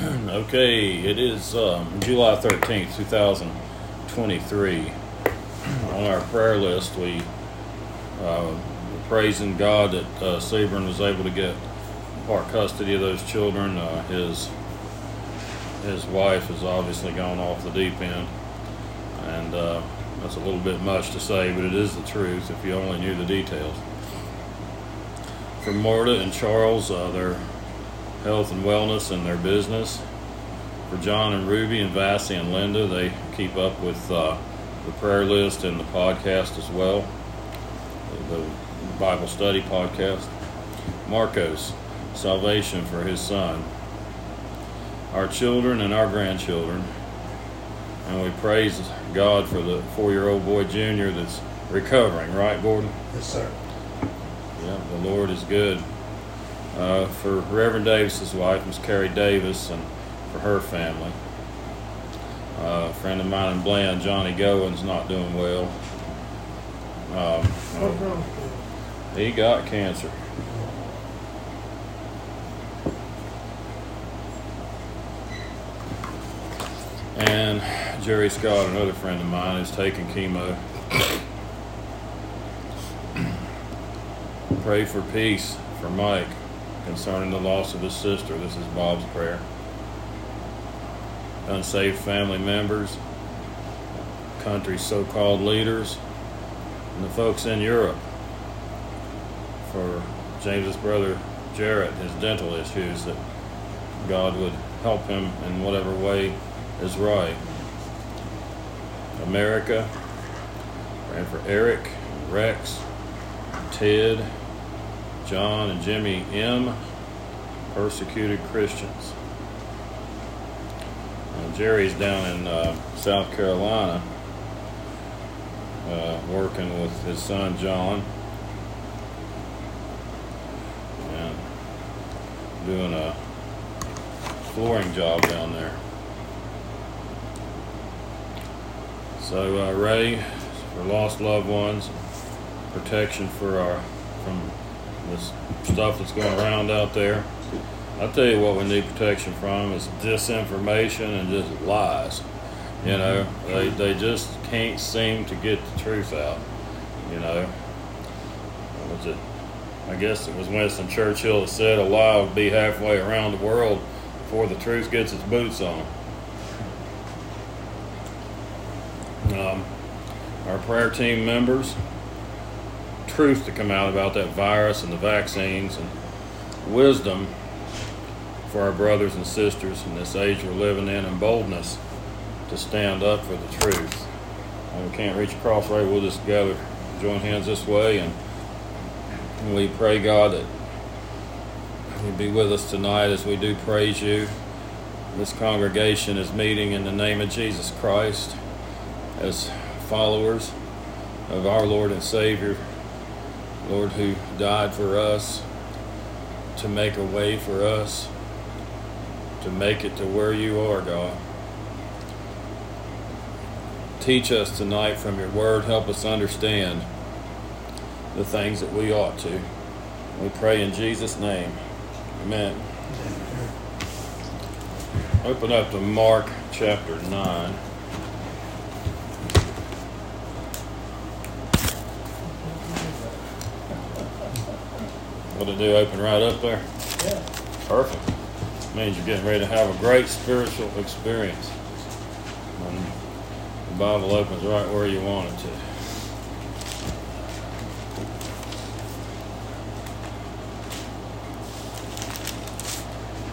Okay, it is um, July 13th, 2023. On our prayer list, we uh, praising God that uh, was able to get part custody of those children. Uh, his his wife has obviously gone off the deep end, and uh, that's a little bit much to say, but it is the truth if you only knew the details. For Marta and Charles, uh, their health and wellness and their business. For John and Ruby and Vassie and Linda, they keep up with uh, the prayer list and the podcast as well, the Bible study podcast. Marcos, salvation for his son. Our children and our grandchildren. And we praise God for the four year old boy, Junior, that's recovering, right, Gordon? Yes, sir. Yeah, the Lord is good. Uh, for Reverend Davis's wife, Miss Carrie Davis, and for her family. Uh, a friend of mine in Bland, Johnny Goins, not doing well. Um, he got cancer. And Jerry Scott, another friend of mine, is taking chemo. Pray for peace for Mike concerning the loss of his sister. This is Bob's prayer. Unsaved family members, country's so called leaders, and the folks in Europe for James's brother Jarrett, his dental issues, that God would help him in whatever way is right. America, praying for Eric, Rex, Ted, John, and Jimmy M., persecuted Christians. Uh, Jerry's down in uh, South Carolina uh, working with his son John and doing a flooring job down there. So uh, Ray for lost loved ones, protection for our from this stuff that's going around out there. I'll tell you what we need protection from is disinformation and just lies. You know, they, they just can't seem to get the truth out. You know, What was it? I guess it was Winston Churchill that said a lie would be halfway around the world before the truth gets its boots on. Um, our prayer team members, truth to come out about that virus and the vaccines, and wisdom for our brothers and sisters in this age we're living in, and boldness to stand up for the truth. And we can't reach across right, we'll just gather, join hands this way, and we pray, God, that you be with us tonight as we do praise you. This congregation is meeting in the name of Jesus Christ as followers of our Lord and Savior, Lord, who died for us to make a way for us to make it to where you are, God. Teach us tonight from your word. Help us understand the things that we ought to. We pray in Jesus' name. Amen. Open up to Mark chapter 9. What'd it do? Open right up there? Yeah. Perfect. Means you're getting ready to have a great spiritual experience. When the Bible opens right where you want it to.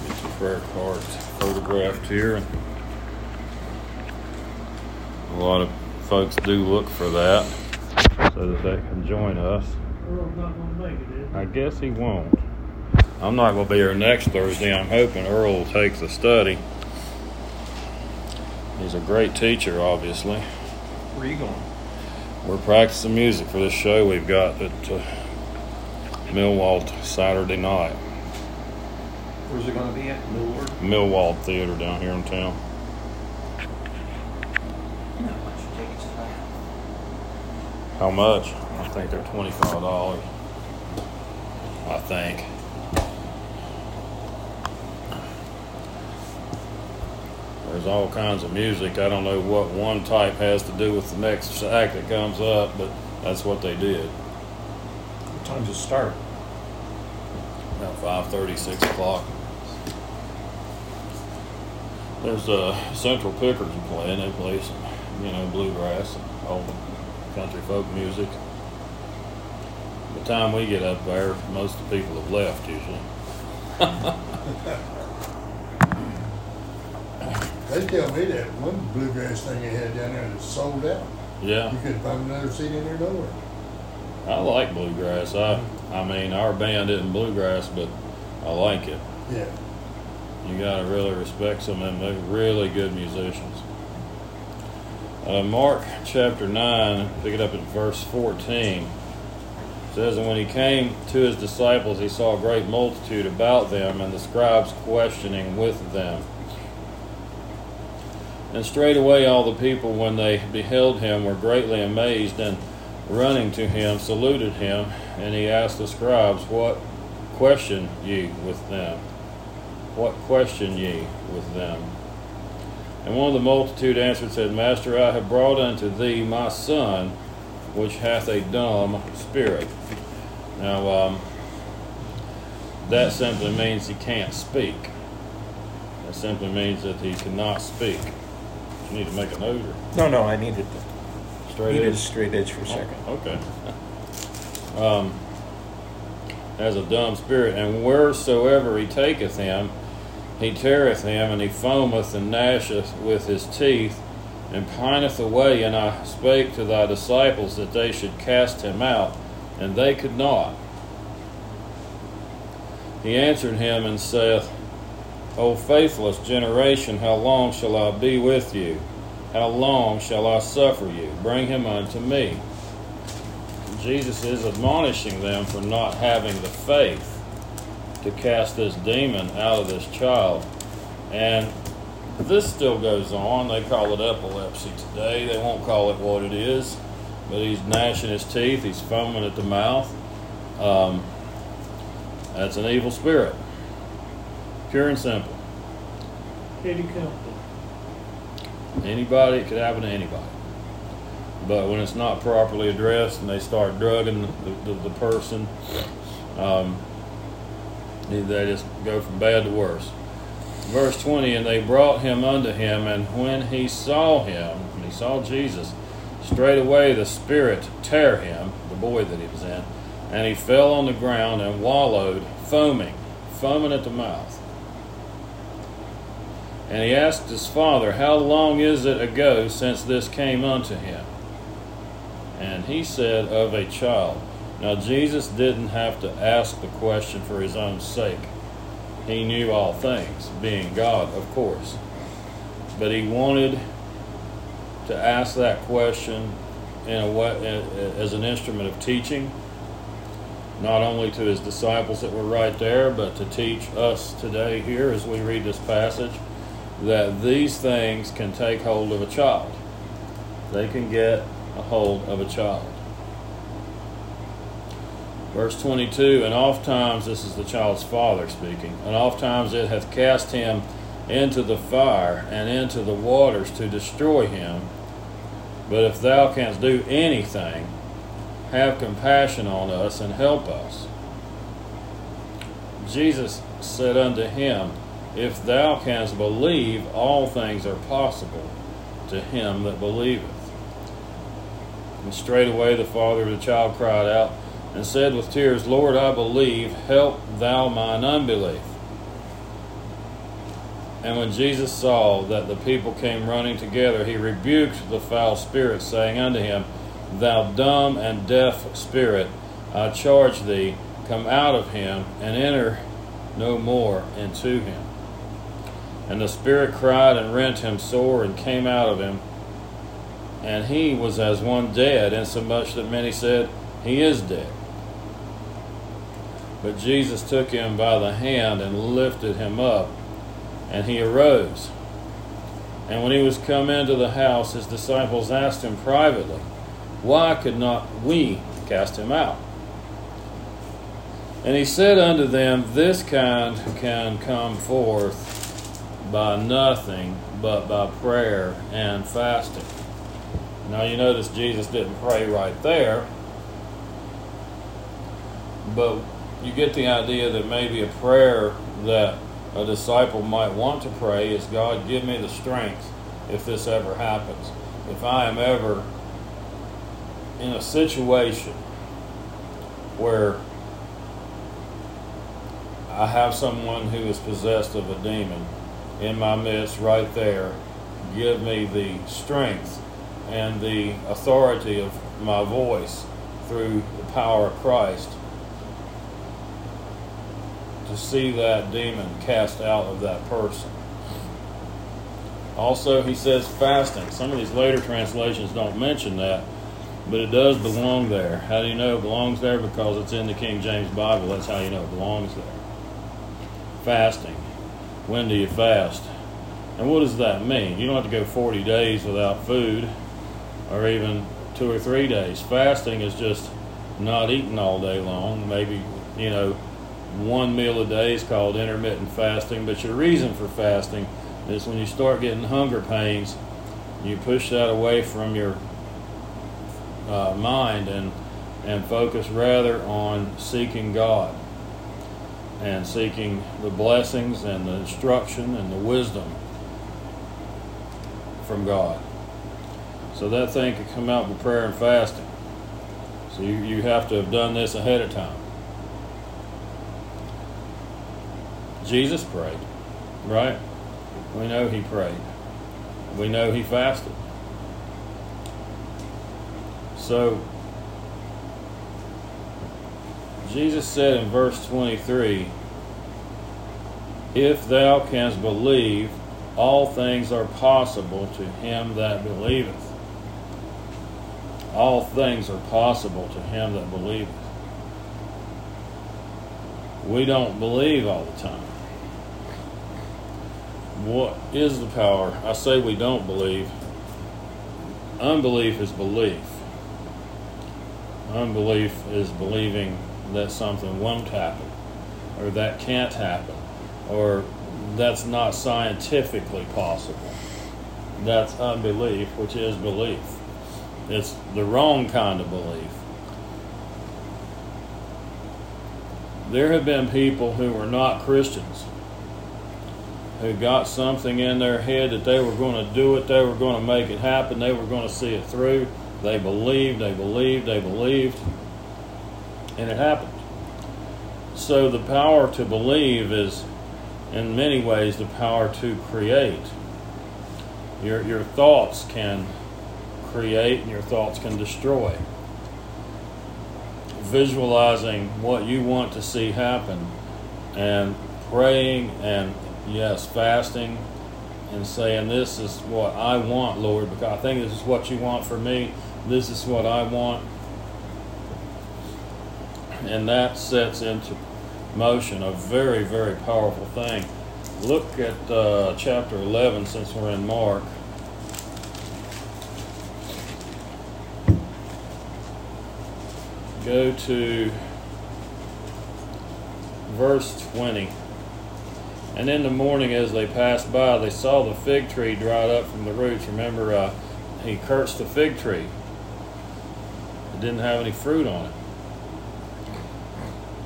Get your prayer cards photographed here. A lot of folks do look for that so that they can join us. Earl's not gonna make it, is I guess he won't. I'm not going to be here next Thursday. I'm hoping Earl will take the study. He's a great teacher, obviously. Where are you going? We're practicing music for this show we've got at uh, Millwald Saturday night. Where's it going to be at? Millward? Millwald Theater down here in town. How much tickets to that? How much? I think they're twenty-five dollars. I think. There's all kinds of music. I don't know what one type has to do with the next act that comes up, but that's what they did. What time does it start? About five thirty, six o'clock. There's uh, Central Pickers playing. They play some, you know, bluegrass and old country folk music. The time we get up there, most of the people have left usually. They tell me that one bluegrass thing they had down there sold out. Yeah, You couldn't find another seat in there nowhere. I like bluegrass. I, I mean, our band isn't bluegrass, but I like it. Yeah. You gotta really respect some of them. They're really good musicians. Uh, Mark chapter 9, pick it up at verse 14. Says, And when he came to his disciples, he saw a great multitude about them, and the scribes questioning with them. And straightway all the people, when they beheld him, were greatly amazed, and running to him, saluted him. And he asked the scribes, What question ye with them? What question ye with them? And one of the multitude answered, said, Master, I have brought unto thee my son, which hath a dumb spirit. Now, um, that simply means he can't speak. That simply means that he cannot speak. You need to make a note or No, no, I needed to, straight needed a edge? straight edge for a second. Okay. Um, has a dumb spirit, and wheresoever he taketh him, he teareth him, and he foameth and gnasheth with his teeth, and pineth away. And I spake to thy disciples that they should cast him out, and they could not. He answered him and saith, O faithless generation, how long shall I be with you? How long shall I suffer you? Bring him unto me. Jesus is admonishing them for not having the faith to cast this demon out of this child. And this still goes on. They call it epilepsy today. They won't call it what it is. But he's gnashing his teeth, he's foaming at the mouth. Um, that's an evil spirit. Pure and simple. Kitty Company. Anybody, it could happen to anybody. But when it's not properly addressed and they start drugging the, the, the person, um, they just go from bad to worse. Verse 20 And they brought him unto him, and when he saw him, when he saw Jesus, straightway the Spirit tear him, the boy that he was in, and he fell on the ground and wallowed, foaming, foaming at the mouth. And he asked his father, How long is it ago since this came unto him? And he said, Of a child. Now, Jesus didn't have to ask the question for his own sake. He knew all things, being God, of course. But he wanted to ask that question in a way, as an instrument of teaching, not only to his disciples that were right there, but to teach us today here as we read this passage that these things can take hold of a child. They can get a hold of a child. Verse 22 And oft times, this is the child's father speaking, and oft times it hath cast him into the fire and into the waters to destroy him. But if thou canst do anything, have compassion on us and help us. Jesus said unto him, If thou canst believe, all things are possible to him that believeth. And straightway the father of the child cried out and said with tears, Lord, I believe, help thou mine unbelief. And when Jesus saw that the people came running together, he rebuked the foul spirit, saying unto him, Thou dumb and deaf spirit, I charge thee, come out of him and enter no more into him. And the spirit cried and rent him sore and came out of him. And he was as one dead, insomuch that many said, He is dead. But Jesus took him by the hand and lifted him up, and he arose. And when he was come into the house, his disciples asked him privately, Why could not we cast him out? And he said unto them, This kind can come forth by nothing but by prayer and fasting. Now you notice Jesus didn't pray right there, but you get the idea that maybe a prayer that a disciple might want to pray is God, give me the strength if this ever happens. If I am ever in a situation where I have someone who is possessed of a demon in my midst right there, give me the strength and the authority of my voice through the power of Christ to see that demon cast out of that person. Also, he says fasting. Some of these later translations don't mention that, but it does belong there. How do you know it belongs there? Because it's in the King James Bible. That's how you know it belongs there. Fasting. When do you fast? And what does that mean? You don't have to go 40 days without food or even two or three days. Fasting is just not eating all day long. Maybe, you know, one meal a day is called intermittent fasting, but your reason for fasting is when you start getting hunger pains, you push that away from your uh, mind and and focus rather on seeking God and seeking the blessings and the instruction and the wisdom from God. So that thing could come out with prayer and fasting. So you, you have to have done this ahead of time. Jesus prayed, right? We know he prayed. We know he fasted. So, Jesus said in verse 23 If thou canst believe, all things are possible to him that believeth. All things are possible to him that believeth. We don't believe all the time. What is the power? I say we don't believe. Unbelief is belief. Unbelief is believing that something won't happen, or that can't happen, or that's not scientifically possible. That's unbelief, which is belief. It's the wrong kind of belief. There have been people who were not Christians who got something in their head that they were going to do it, they were going to make it happen, they were going to see it through. They believed, they believed, they believed, and it happened. So the power to believe is, in many ways, the power to create. Your, your thoughts can create and your thoughts can destroy. Visualizing what you want to see happen and praying and yes, fasting and saying, This is what I want, Lord, because I think this is what you want for me. This is what I want. And that sets into motion a very, very powerful thing. Look at uh, chapter 11 since we're in Mark. Go to verse 20. And in the morning, as they passed by, they saw the fig tree dried up from the roots. Remember, uh, he cursed the fig tree. It didn't have any fruit on it.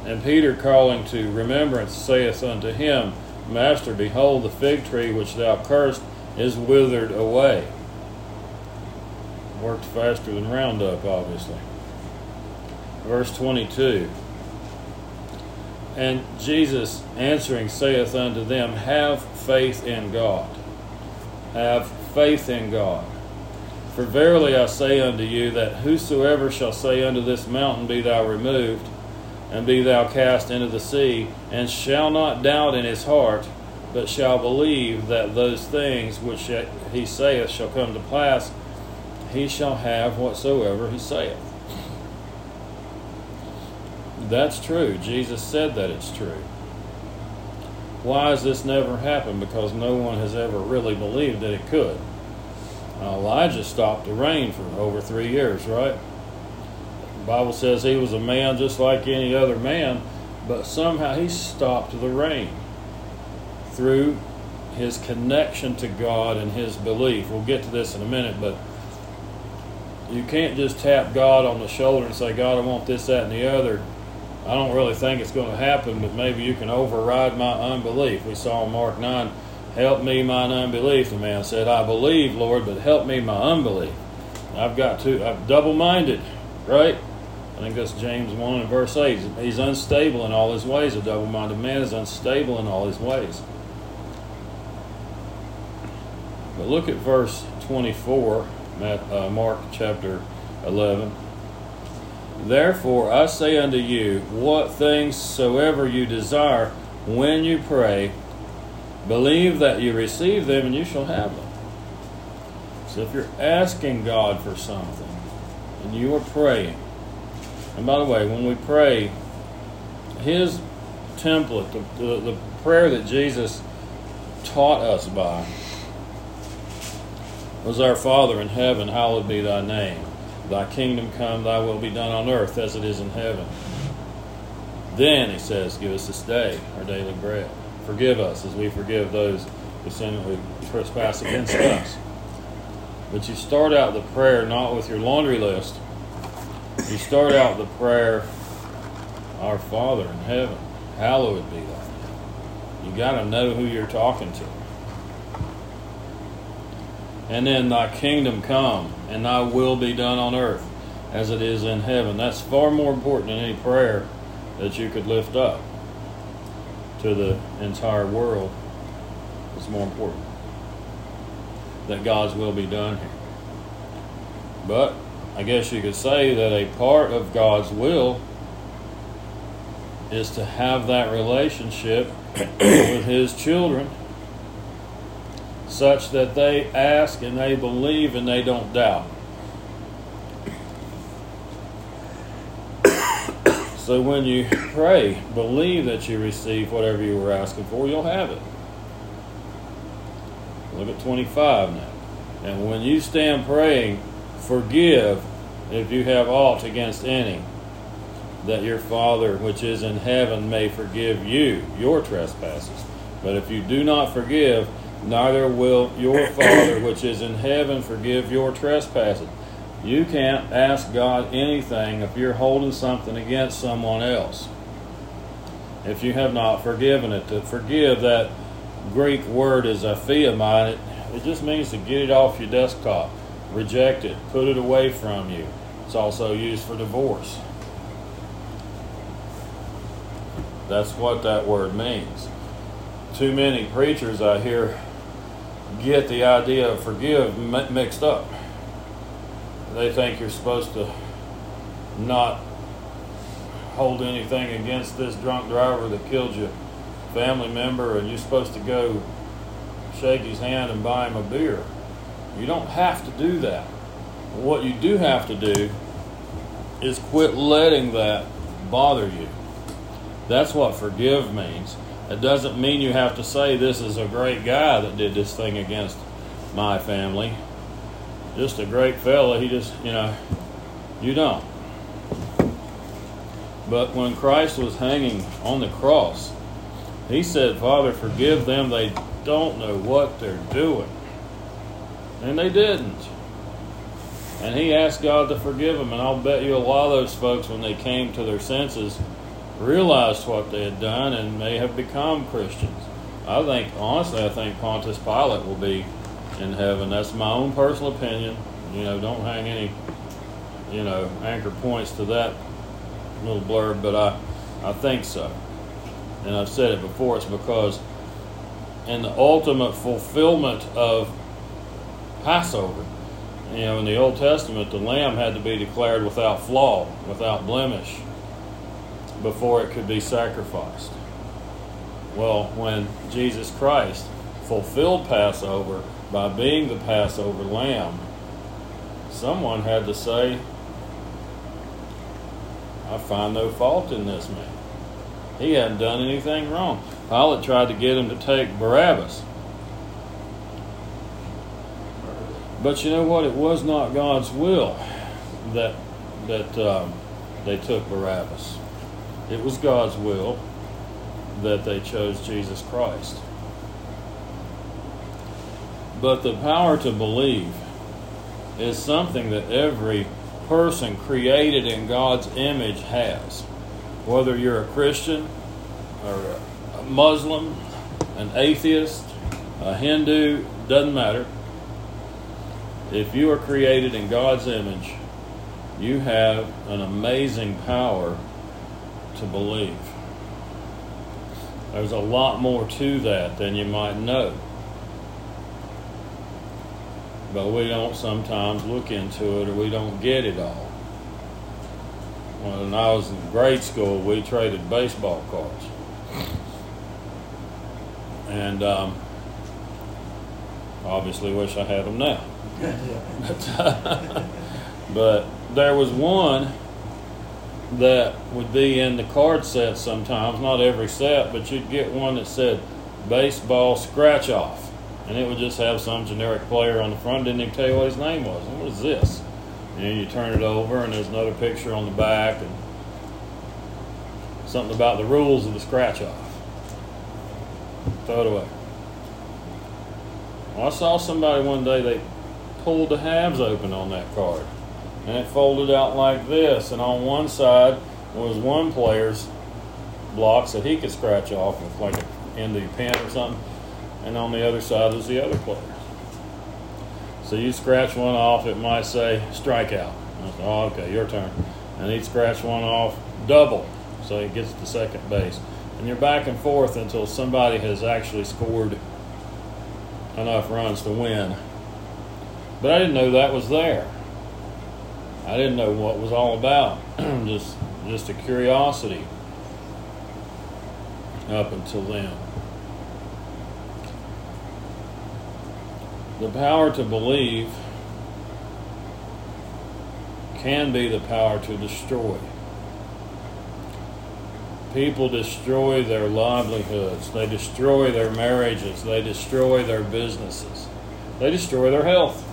And Peter, calling to remembrance, saith unto him, Master, behold, the fig tree which thou cursed is withered away. Worked faster than Roundup, obviously. Verse 22. And Jesus answering saith unto them, Have faith in God. Have faith in God. For verily I say unto you, that whosoever shall say unto this mountain, Be thou removed, and be thou cast into the sea, and shall not doubt in his heart, but shall believe that those things which he saith shall come to pass, he shall have whatsoever he saith. That's true. Jesus said that it's true. Why has this never happened? Because no one has ever really believed that it could. Now, Elijah stopped the rain for over three years, right? The Bible says he was a man just like any other man, but somehow he stopped the rain through his connection to God and his belief. We'll get to this in a minute, but you can't just tap God on the shoulder and say, God, I want this, that, and the other. I don't really think it's going to happen, but maybe you can override my unbelief. We saw in Mark 9, help me mine unbelief. The man said, I believe, Lord, but help me my unbelief. I've got to, I'm double minded, right? I think that's James 1 and verse 8. He's unstable in all his ways. A double minded man is unstable in all his ways. But look at verse 24, uh, Mark chapter 11. Therefore I say unto you, what things soever you desire when you pray, believe that you receive them and you shall have them. So if you're asking God for something and you are praying, and by the way, when we pray, his template, the, the, the prayer that Jesus taught us by, was Our Father in heaven, hallowed be thy name. Thy kingdom come, thy will be done on earth as it is in heaven. Then, he says, give us this day our daily bread. Forgive us as we forgive those who sin who trespass against us. But you start out the prayer not with your laundry list. You start out the prayer, Our Father in heaven, hallowed be thy name. You got to know who you're talking to. And then thy kingdom come, and thy will be done on earth as it is in heaven. That's far more important than any prayer that you could lift up to the entire world. It's more important that God's will be done here. But I guess you could say that a part of God's will is to have that relationship with His children such that they ask and they believe and they don't doubt. so when you pray, believe that you receive whatever you were asking for, you'll have it. Look at 25 now. And when you stand praying, forgive if you have aught against any, that your Father which is in heaven may forgive you your trespasses. But if you do not forgive, neither will your Father which is in heaven forgive your trespasses. You can't ask God anything if you're holding something against someone else. If you have not forgiven it, to forgive that Greek word is aphiemi. It, it just means to get it off your desktop, reject it, put it away from you. It's also used for divorce. That's what that word means. Too many preachers I hear get the idea of forgive mixed up. They think you're supposed to not hold anything against this drunk driver that killed your family member, and you're supposed to go shake his hand and buy him a beer. You don't have to do that. What you do have to do is quit letting that bother you. That's what forgive means. It doesn't mean you have to say this is a great guy that did this thing against my family. Just a great fella. He just, you know, you don't. But when Christ was hanging on the cross, he said, Father, forgive them. They don't know what they're doing. And they didn't. And he asked God to forgive them. And I'll bet you a lot of those folks, when they came to their senses, realized what they had done and may have become Christians. I think, honestly, I think Pontius Pilate will be in heaven. That's my own personal opinion. You know, don't hang any, you know, anchor points to that little blurb, but I, I think so. And I've said it before, it's because in the ultimate fulfillment of Passover, you know, in the Old Testament, the lamb had to be declared without flaw, without blemish before it could be sacrificed. Well, when Jesus Christ fulfilled Passover by being the Passover lamb, someone had to say, I find no fault in this man. He hadn't done anything wrong. Pilate tried to get him to take Barabbas. But you know what? It was not God's will that that um, they took Barabbas. It was God's will that they chose Jesus Christ. But the power to believe is something that every person created in God's image has. Whether you're a Christian or a Muslim, an atheist, a Hindu, doesn't matter. If you are created in God's image, you have an amazing power to believe. There's a lot more to that than you might know. But we don't sometimes look into it or we don't get it all. When I was in grade school, we traded baseball cards. And um, obviously wish I had them now. but, but there was one that would be in the card set sometimes, not every set, but you'd get one that said baseball scratch off. And it would just have some generic player on the front, didn't even tell you what his name was. What is this? And you turn it over, and there's another picture on the back, and something about the rules of the scratch off. Throw it away. Well, I saw somebody one day, they pulled the halves open on that card and it folded out like this. And on one side was one player's blocks that he could scratch off with like an of pen or something, and on the other side was the other player. So you scratch one off, it might say strikeout. I said, oh, okay, your turn. And he'd scratch one off, double, so he gets to second base. And you're back and forth until somebody has actually scored enough runs to win. But I didn't know that was there. I didn't know what was all about. just just a curiosity up until then. The power to believe can be the power to destroy. People destroy their livelihoods, they destroy their marriages, they destroy their businesses, they destroy their health.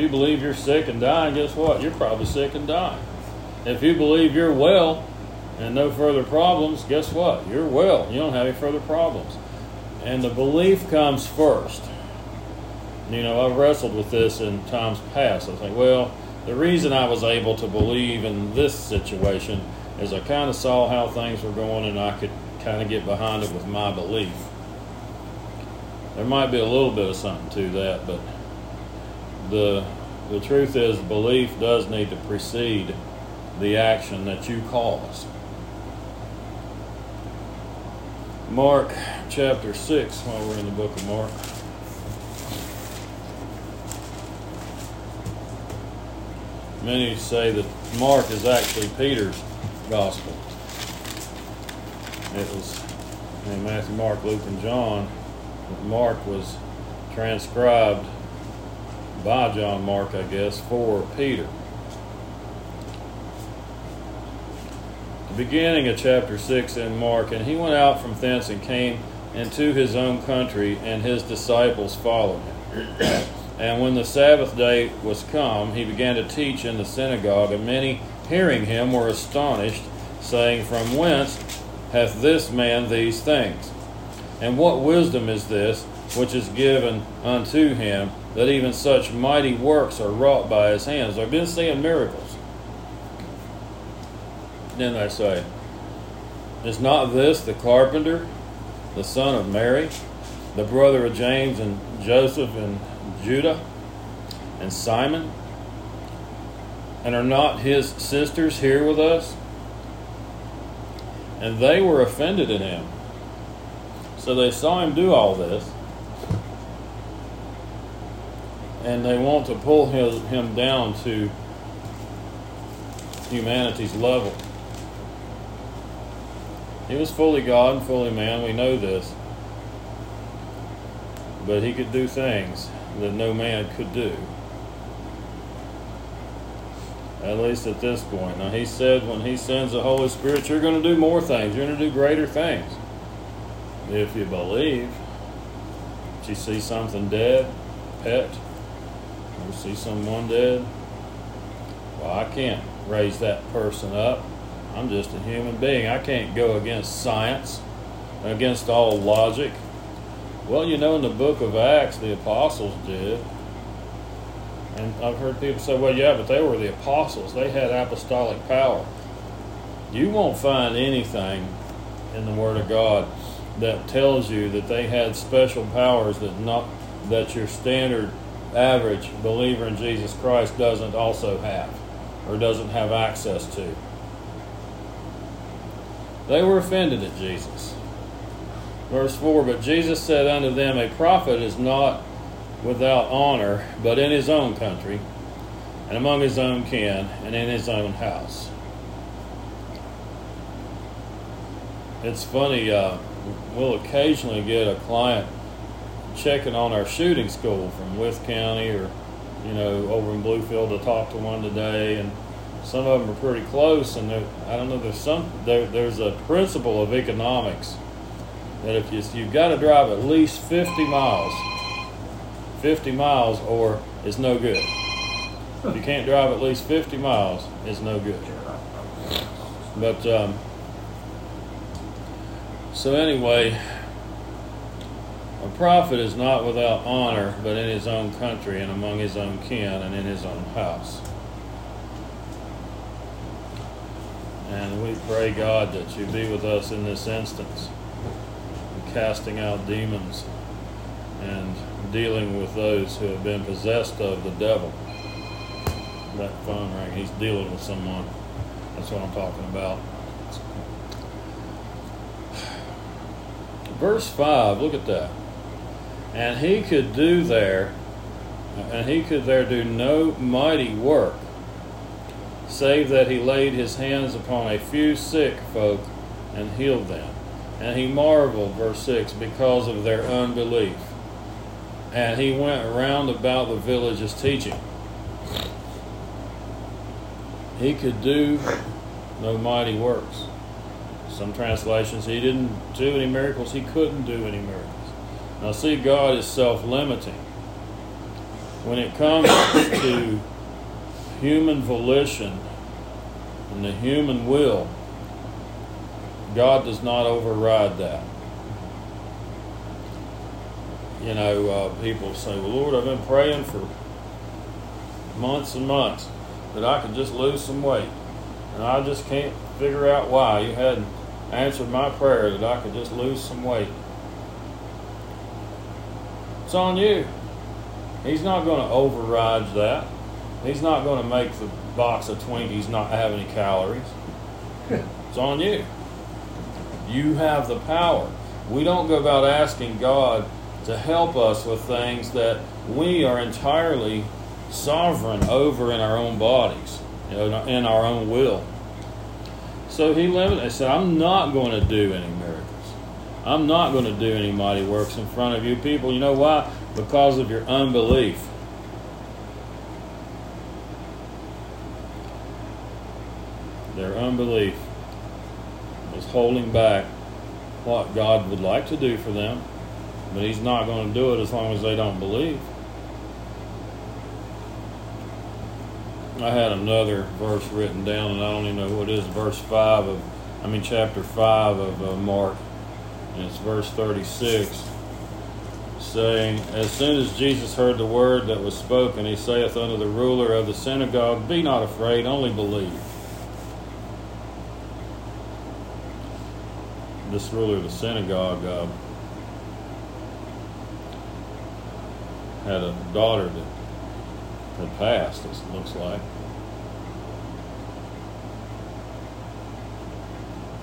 You believe you're sick and dying, guess what? You're probably sick and dying. If you believe you're well and no further problems, guess what? You're well. You don't have any further problems. And the belief comes first. You know, I've wrestled with this in times past. I think, well, the reason I was able to believe in this situation is I kind of saw how things were going and I could kind of get behind it with my belief. There might be a little bit of something to that, but the the truth is belief does need to precede the action that you cause. Mark chapter 6, while we're in the book of Mark. Many say that Mark is actually Peter's gospel. It was in Matthew, Mark, Luke, and John. Mark was transcribed by John Mark, I guess, for Peter. The beginning of chapter 6 in Mark, and he went out from thence and came into his own country, and his disciples followed him. and when the Sabbath day was come, he began to teach in the synagogue, and many hearing him were astonished, saying, From whence hath this man these things? And what wisdom is this which is given unto him? That even such mighty works are wrought by his hands. I've been seeing miracles. Then I say, Is not this the carpenter, the son of Mary, the brother of James and Joseph and Judah and Simon? And are not his sisters here with us? And they were offended in him. So they saw him do all this and they want to pull him, him down to humanity's level. He was fully God and fully man, we know this. But he could do things that no man could do. At least at this point. Now, he said when he sends the Holy Spirit, you're going to do more things. You're going to do greater things. If you believe. Did you see something dead, pet? You see someone dead? Well, I can't raise that person up. I'm just a human being. I can't go against science, against all logic. Well, you know, in the book of Acts, the apostles did. And I've heard people say, well, yeah, but they were the apostles. They had apostolic power. You won't find anything in the Word of God that tells you that they had special powers that not that your standard average believer in Jesus Christ doesn't also have or doesn't have access to. They were offended at Jesus. Verse 4 But Jesus said unto them, A prophet is not without honor, but in his own country, and among his own kin, and in his own house. It's funny, uh, we'll occasionally get a client checking on our shooting school from Wythe County or, you know, over in Bluefield to talk to one today, and some of them are pretty close. And I don't know, there's some there, there's a principle of economics that if you, you've got to drive at least 50 miles, 50 miles, or it's no good. If you can't drive at least 50 miles, it's no good. But um, so anyway, prophet is not without honor, but in his own country and among his own kin and in his own house. And we pray, God, that you be with us in this instance, in casting out demons and dealing with those who have been possessed of the devil. That phone rang. He's dealing with someone. That's what I'm talking about. Verse 5, look at that. And he could do there, and he could there do no mighty work, save that he laid his hands upon a few sick folk and healed them. And he marveled, verse 6, because of their unbelief. And he went around about the villages teaching. He could do no mighty works. Some translations, he didn't do any miracles, he couldn't do any miracles. Now, see, God is self limiting. When it comes to human volition and the human will, God does not override that. You know, uh, people say, Well, Lord, I've been praying for months and months that I could just lose some weight. And I just can't figure out why you hadn't answered my prayer that I could just lose some weight. It's on you. He's not going to override that. He's not going to make the box of Twinkies not have any calories. It's on you. You have the power. We don't go about asking God to help us with things that we are entirely sovereign over in our own bodies, in our own will. So he limited. He said, "I'm not going to do any miracles." I'm not going to do any mighty works in front of you people. You know why? Because of your unbelief. Their unbelief was holding back what God would like to do for them, but He's not going to do it as long as they don't believe. I had another verse written down, and I don't even know what it is. Verse five of, I mean, chapter five of uh, Mark it's verse 36, saying, As soon as Jesus heard the word that was spoken, he saith unto the ruler of the synagogue, Be not afraid, only believe. This ruler of the synagogue uh, had a daughter that had passed, it looks like.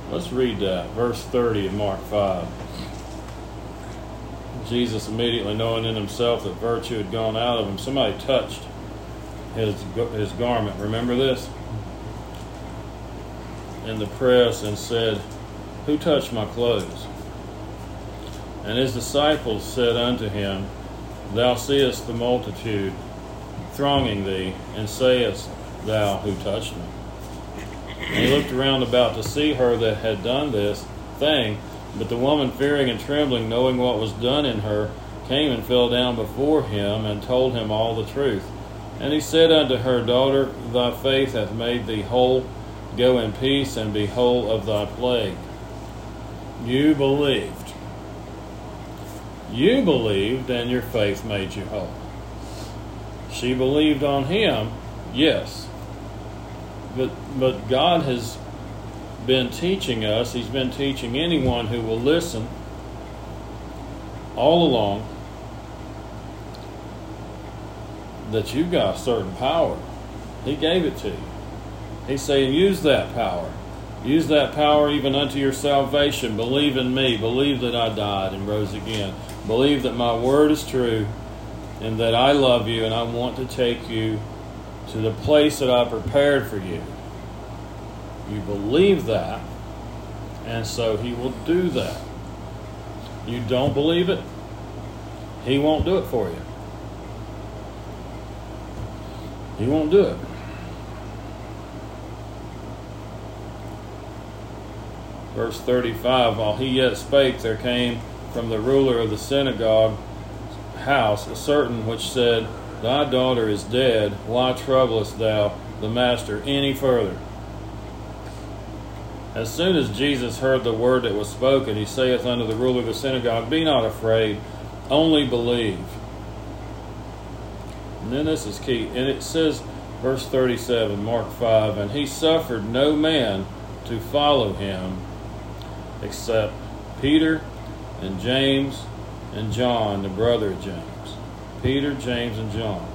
Let's read that, verse 30 of Mark 5. Jesus, immediately knowing in himself that virtue had gone out of him, somebody touched his, his garment. Remember this? In the press and said, Who touched my clothes? And his disciples said unto him, Thou seest the multitude thronging thee, and sayest thou, Who touched me? And he looked around about to see her that had done this thing. But the woman, fearing and trembling, knowing what was done in her, came and fell down before him and told him all the truth. And he said unto her, Daughter, thy faith hath made thee whole. Go in peace and be whole of thy plague. You believed. You believed, and your faith made you whole. She believed on him, yes. But, but God has been teaching us, He's been teaching anyone who will listen all along that you've got a certain power. He gave it to you. He's saying, use that power. Use that power even unto your salvation. Believe in me. Believe that I died and rose again. Believe that my word is true and that I love you and I want to take you to the place that I prepared for you. You believe that, and so He will do that. You don't believe it, He won't do it for you. He won't do it. Verse 35 While he yet spake, there came from the ruler of the synagogue house a certain which said, Thy daughter is dead. Why troublest thou the master any further? As soon as Jesus heard the word that was spoken, he saith unto the ruler of the synagogue, Be not afraid, only believe. And then this is key. And it says, verse 37, Mark 5, And he suffered no man to follow him except Peter and James and John, the brother of James. Peter, James, and John.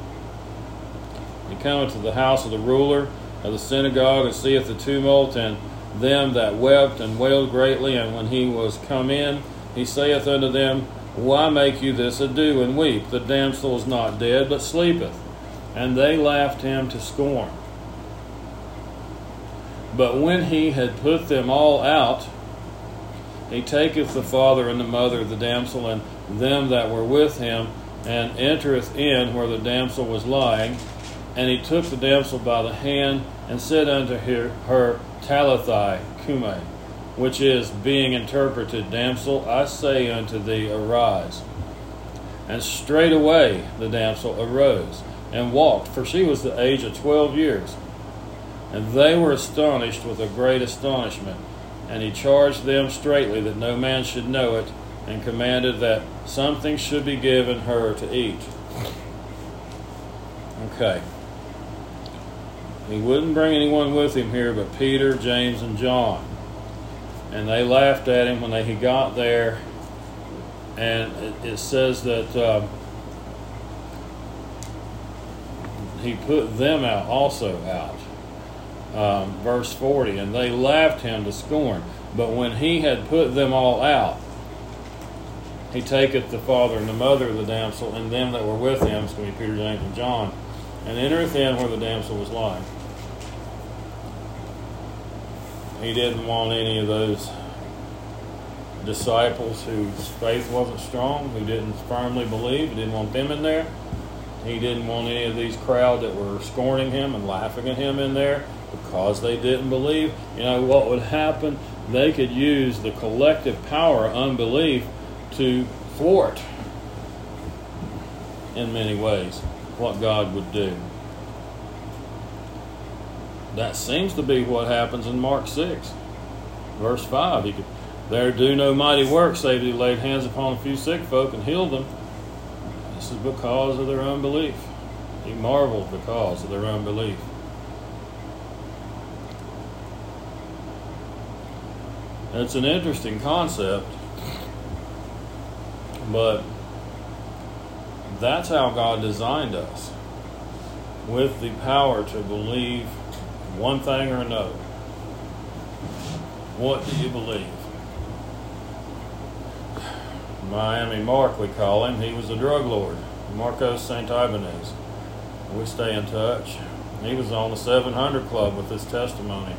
He cometh to the house of the ruler of the synagogue and seeth the tumult and them that wept and wailed greatly. And when he was come in, he saith unto them, Why make you this ado and weep? The damsel is not dead, but sleepeth. And they laughed him to scorn. But when he had put them all out, he taketh the father and the mother of the damsel and them that were with him, and entereth in where the damsel was lying. And he took the damsel by the hand, and said unto her, her Talitha Cumi, which is, being interpreted, Damsel, I say unto thee, arise. And straightway the damsel arose and walked, for she was the age of twelve years. And they were astonished with a great astonishment. And he charged them straitly that no man should know it, and commanded that something should be given her to eat. Okay. He wouldn't bring anyone with him here but Peter, James, and John. And they laughed at him when they, he got there. And it, it says that uh, he put them out also out. Um, verse 40 And they laughed him to scorn. But when he had put them all out, he taketh the father and the mother of the damsel and them that were with him, it's going to be Peter, James, and John, and entereth in where the damsel was lying. He didn't want any of those disciples whose faith wasn't strong, who didn't firmly believe, he didn't want them in there. He didn't want any of these crowd that were scorning him and laughing at him in there because they didn't believe. You know what would happen? They could use the collective power of unbelief to thwart in many ways what God would do. That seems to be what happens in Mark 6, verse 5. He could, there do no mighty work save he laid hands upon a few sick folk and healed them. This is because of their unbelief. He marveled because of their unbelief. It's an interesting concept, but that's how God designed us with the power to believe one thing or another. What do you believe? Miami Mark, we call him. He was a drug lord, Marcos St. Ibanez. We stay in touch. He was on the 700 Club with his testimony.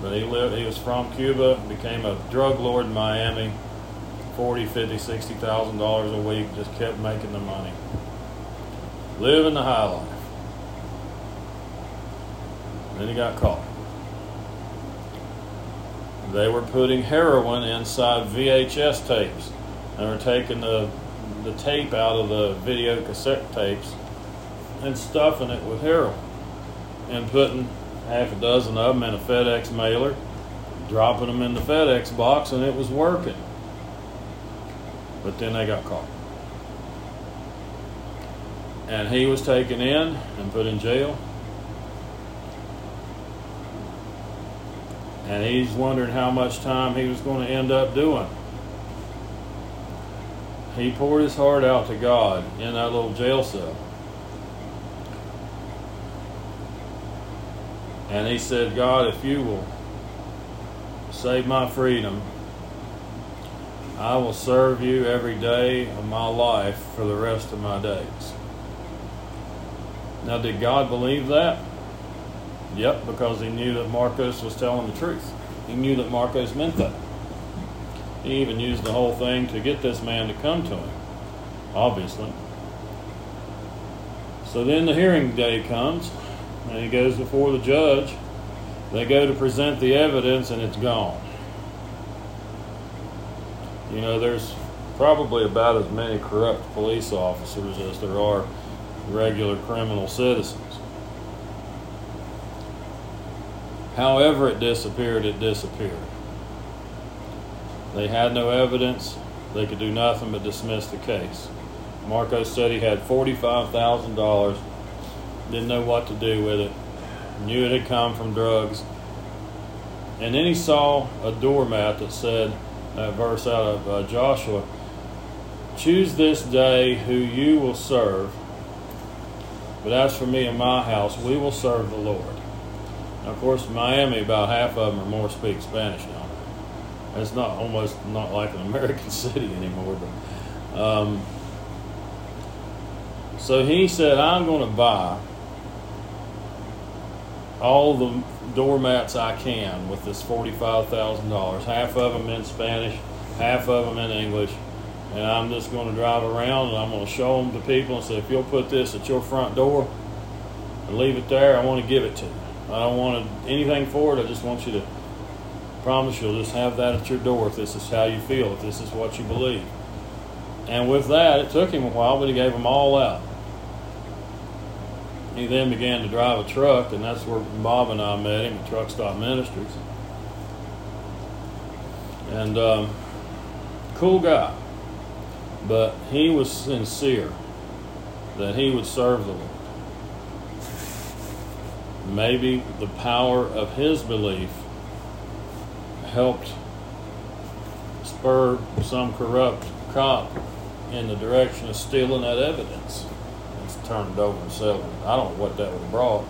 But he lived, he was from Cuba, became a drug lord in Miami, 40, 50, 60,000 dollars a week, just kept making the money. Living the high life. Then he got caught. They were putting heroin inside VHS tapes. They were taking the the tape out of the video cassette tapes and stuffing it with heroin and putting half a dozen of them in a FedEx mailer, dropping them in the FedEx box, and it was working. But then they got caught. And he was taken in and put in jail. And he's wondering how much time he was going to end up doing. He poured his heart out to God in that little jail cell. And he said, God, if you will save my freedom, I will serve you every day of my life for the rest of my days. Now, did God believe that? Yep, because he knew that Marcos was telling the truth. He knew that Marcos meant that. He even used the whole thing to get this man to come to him, obviously. So then the hearing day comes, and he goes before the judge. They go to present the evidence, and it's gone. You know, there's probably about as many corrupt police officers as there are regular criminal citizens. However, it disappeared, it disappeared. They had no evidence. They could do nothing but dismiss the case. Marcos said he had $45,000, didn't know what to do with it, knew it had come from drugs. And then he saw a doormat that said, that verse out of uh, Joshua Choose this day who you will serve, but as for me and my house, we will serve the Lord. Now, of course, Miami, about half of them or more speak Spanish now. It's not almost not like an American city anymore. But um, so he said, "I'm going to buy all the doormats I can with this forty-five thousand dollars. Half of them in Spanish, half of them in English." And I'm just going to drive around and I'm going to show them to people and say, if you'll put this at your front door and leave it there, I want to give it to you. I don't want anything for it. I just want you to promise you'll just have that at your door if this is how you feel, if this is what you believe. And with that, it took him a while, but he gave them all out. He then began to drive a truck, and that's where Bob and I met him at Truck Stop Ministries. And um, cool guy, but he was sincere that he would serve the Lord. Maybe the power of his belief helped spur some corrupt cop in the direction of stealing that evidence turning it over and selling it. I don't know what that would have brought.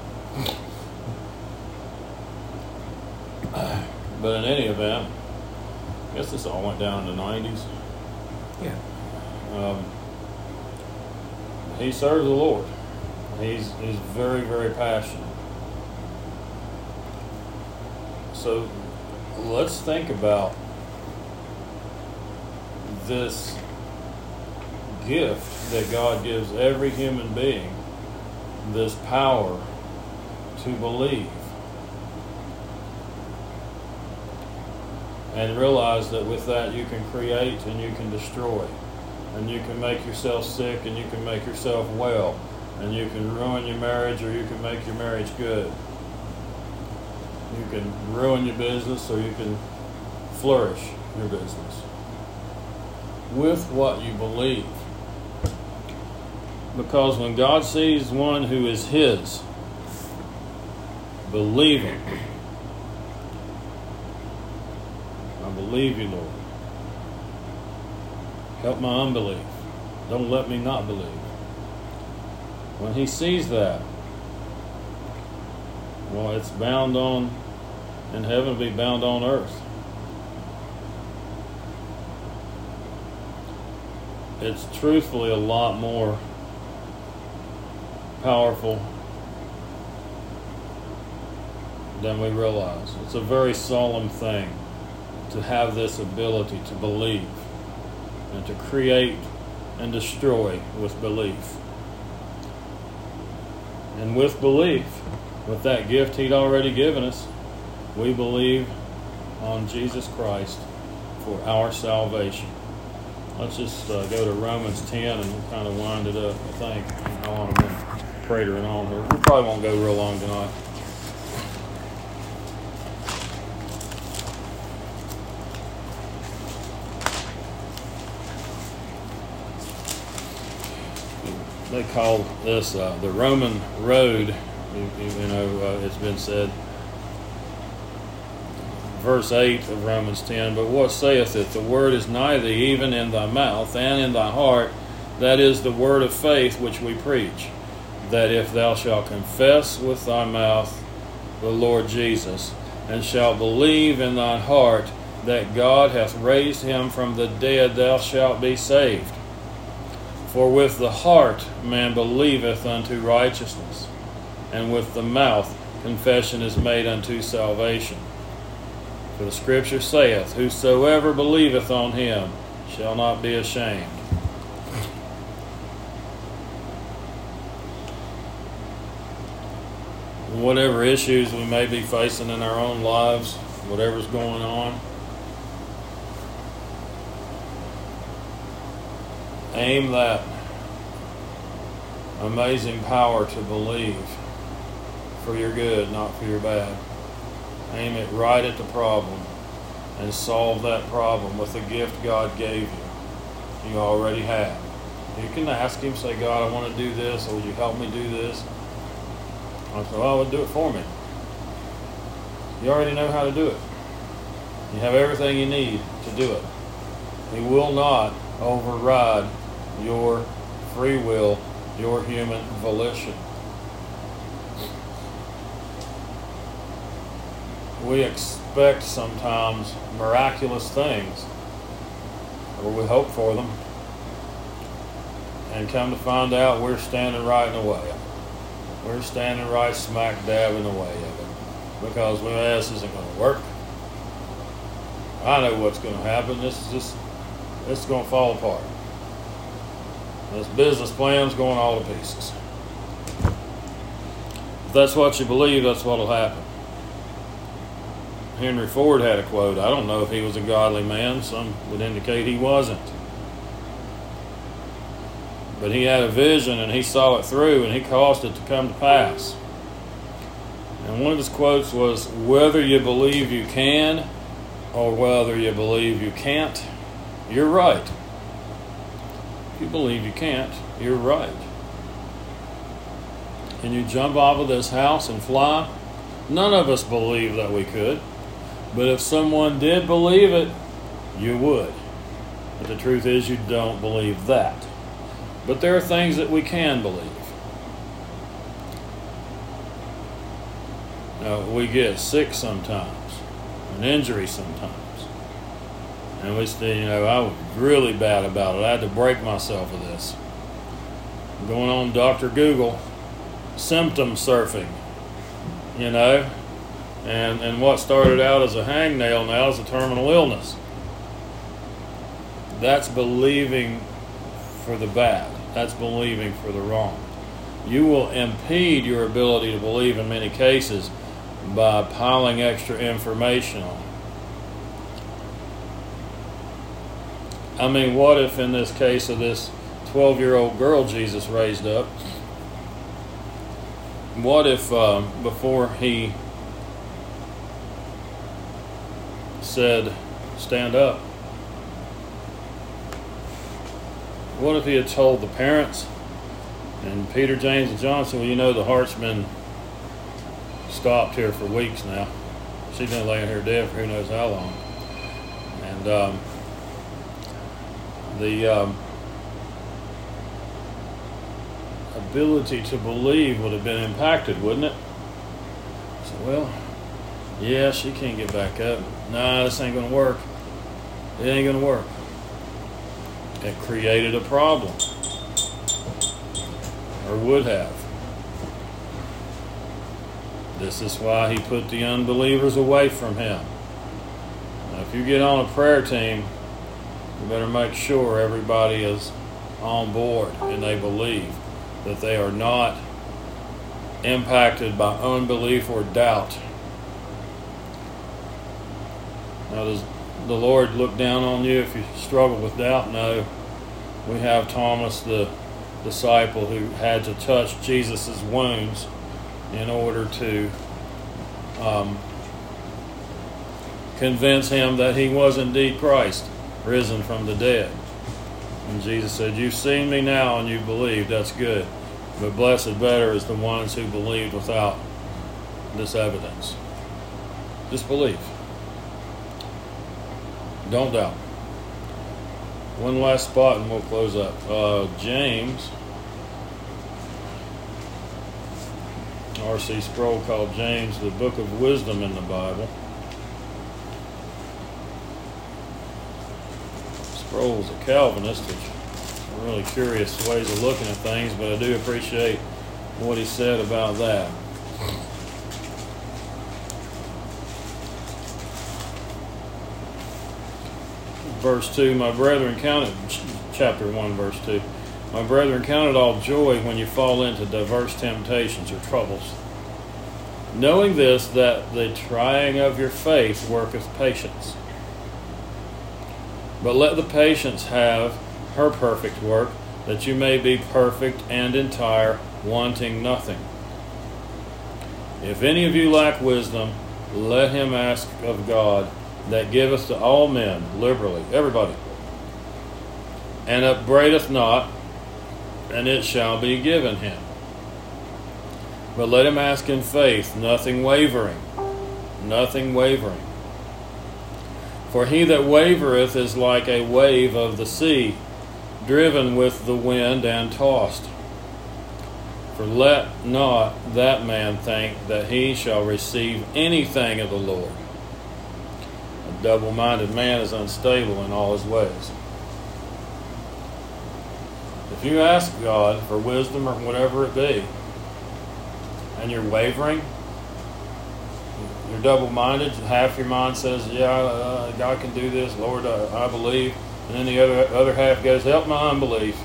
But in any event, I guess this all went down in the 90s. Yeah. Um, he serves the Lord. He's, he's very, very passionate. So let's think about this gift that God gives every human being this power to believe. And realize that with that you can create and you can destroy. And you can make yourself sick and you can make yourself well. And you can ruin your marriage or you can make your marriage good. You can ruin your business or you can flourish your business with what you believe. Because when God sees one who is His, believe Him. I believe you, Lord. Help my unbelief. Don't let me not believe. When He sees that, well, it's bound on in heaven be bound on earth. It's truthfully a lot more powerful than we realize. It's a very solemn thing to have this ability to believe and to create and destroy with belief. And with belief, with that gift He'd already given us, we believe on Jesus Christ for our salvation. Let's just uh, go to Romans 10 and kind of wind it up, I think. I want to prater and on here. We probably won't go real long tonight. they call this uh, the Roman road. You, you know, uh, it's been said. Verse 8 of Romans 10 But what saith it? The word is nigh thee, even in thy mouth and in thy heart. That is the word of faith which we preach. That if thou shalt confess with thy mouth the Lord Jesus, and shalt believe in thine heart that God hath raised him from the dead, thou shalt be saved. For with the heart man believeth unto righteousness, and with the mouth confession is made unto salvation. For the Scripture saith, Whosoever believeth on him shall not be ashamed. Whatever issues we may be facing in our own lives, whatever's going on, aim that amazing power to believe for your good, not for your bad. Aim it right at the problem and solve that problem with the gift God gave you. You already have. You can ask Him, say, God, I want to do this, or would you help me do this? I said, well, would do it for me. You already know how to do it. You have everything you need to do it. He will not override your free will, your human volition. We expect sometimes miraculous things, or we hope for them, and come to find out we're standing right in the way. We're standing right smack dab in the way of it because we this isn't going to work. I know what's going to happen. This is just, it's going to fall apart. This business plan's going all to pieces. If that's what you believe, that's what'll happen. Henry Ford had a quote. I don't know if he was a godly man. Some would indicate he wasn't. But he had a vision and he saw it through and he caused it to come to pass. And one of his quotes was Whether you believe you can or whether you believe you can't, you're right. If you believe you can't, you're right. Can you jump off of this house and fly? None of us believe that we could. But if someone did believe it, you would. But the truth is, you don't believe that. But there are things that we can believe. Now, we get sick sometimes, an injury sometimes. And we still, you know, I was really bad about it. I had to break myself of this. Going on Dr. Google, symptom surfing, you know, and, and what started out as a hangnail now is a terminal illness. That's believing for the bad. That's believing for the wrong. You will impede your ability to believe in many cases by piling extra information on. I mean, what if in this case of this 12 year old girl Jesus raised up, what if um, before he said, Stand up, what if he had told the parents and Peter, James, and John said, Well, you know, the heart's been stopped here for weeks now. She's been laying here dead for who knows how long. And um, the um, ability to believe would have been impacted, wouldn't it? So, well, yeah, she can't get back up. Nah, this ain't going to work. It ain't going to work. It created a problem, or would have. This is why he put the unbelievers away from him. Now, if you get on a prayer team, you better make sure everybody is on board and they believe that they are not impacted by unbelief or doubt. Now, does the Lord look down on you if you struggle with doubt? No. We have Thomas, the disciple, who had to touch Jesus' wounds in order to um, convince him that he was indeed Christ, risen from the dead. And Jesus said, You've seen me now and you believe. That's good. But blessed better is the ones who believed without this evidence. Just believe. Don't doubt. One last spot and we'll close up. Uh, James. R.C. Sproul called James the book of wisdom in the Bible. Sproul's a Calvinist, which really curious ways of looking at things, but I do appreciate what he said about that. Verse 2 My brethren, count it, chapter 1, verse 2. My brethren, count it all joy when you fall into diverse temptations or troubles. Knowing this, that the trying of your faith worketh patience. But let the patience have her perfect work, that you may be perfect and entire, wanting nothing. If any of you lack wisdom, let him ask of God, that giveth to all men liberally, everybody, and upbraideth not, and it shall be given him. But let him ask in faith, nothing wavering, nothing wavering. For he that wavereth is like a wave of the sea, driven with the wind and tossed. For let not that man think that he shall receive anything of the Lord. Double minded man is unstable in all his ways. If you ask God for wisdom or whatever it be, and you're wavering, you're double minded, half your mind says, Yeah, uh, God can do this, Lord, I, I believe. And then the other, other half goes, Help my unbelief.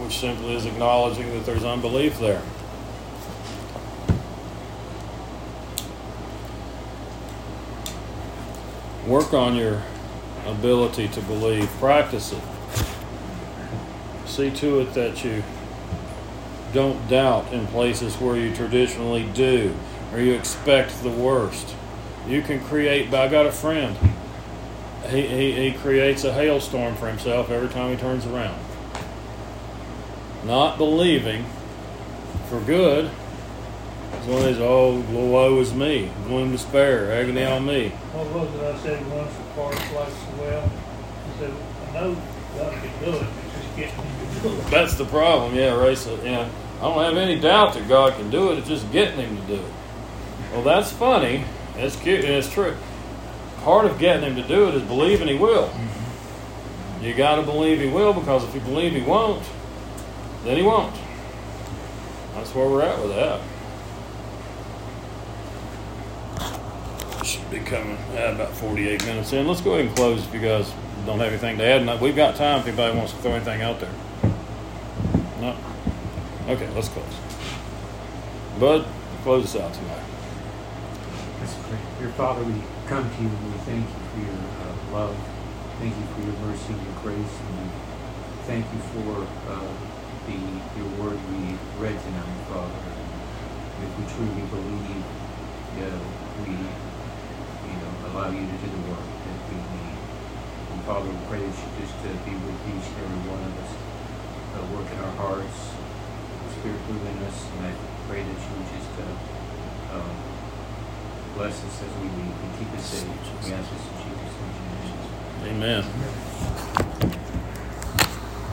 Which simply is acknowledging that there's unbelief there. Work on your ability to believe, practice it. See to it that you don't doubt in places where you traditionally do or you expect the worst. You can create, I got a friend. He, he, he creates a hailstorm for himself every time he turns around. Not believing for good. It's one of these, oh, woe is me, gloom, despair, agony on me. What was it I said once the parts like well? I said, I know God can do it, it's just getting him to do it. That's the problem, yeah, Ray said, know, I don't have any doubt that God can do it, it's just getting him to do it. Well, that's funny. It's cute and it's true. Part of getting him to do it is believing he will. Mm-hmm. You got to believe he will because if you believe he won't, then he won't. That's where we're at with that. Should be coming at about 48 minutes in. Let's go ahead and close if you guys don't have anything to add. And We've got time if anybody wants to throw anything out there. No? Okay, let's close. Bud, close us out tonight. Dear Father, we come to you and we thank you for your uh, love. Thank you for your mercy and your grace. And we thank you for uh, the your word we read tonight, Father. If we truly believe, uh, we you know allow you to do the work that we need. And Father, we pray that you just uh, be with each and every one of us, uh, work in our hearts, Spirit within us, and I pray that you would just uh, um, bless us as we leave and keep us safe. We ask this in Jesus' name. Amen.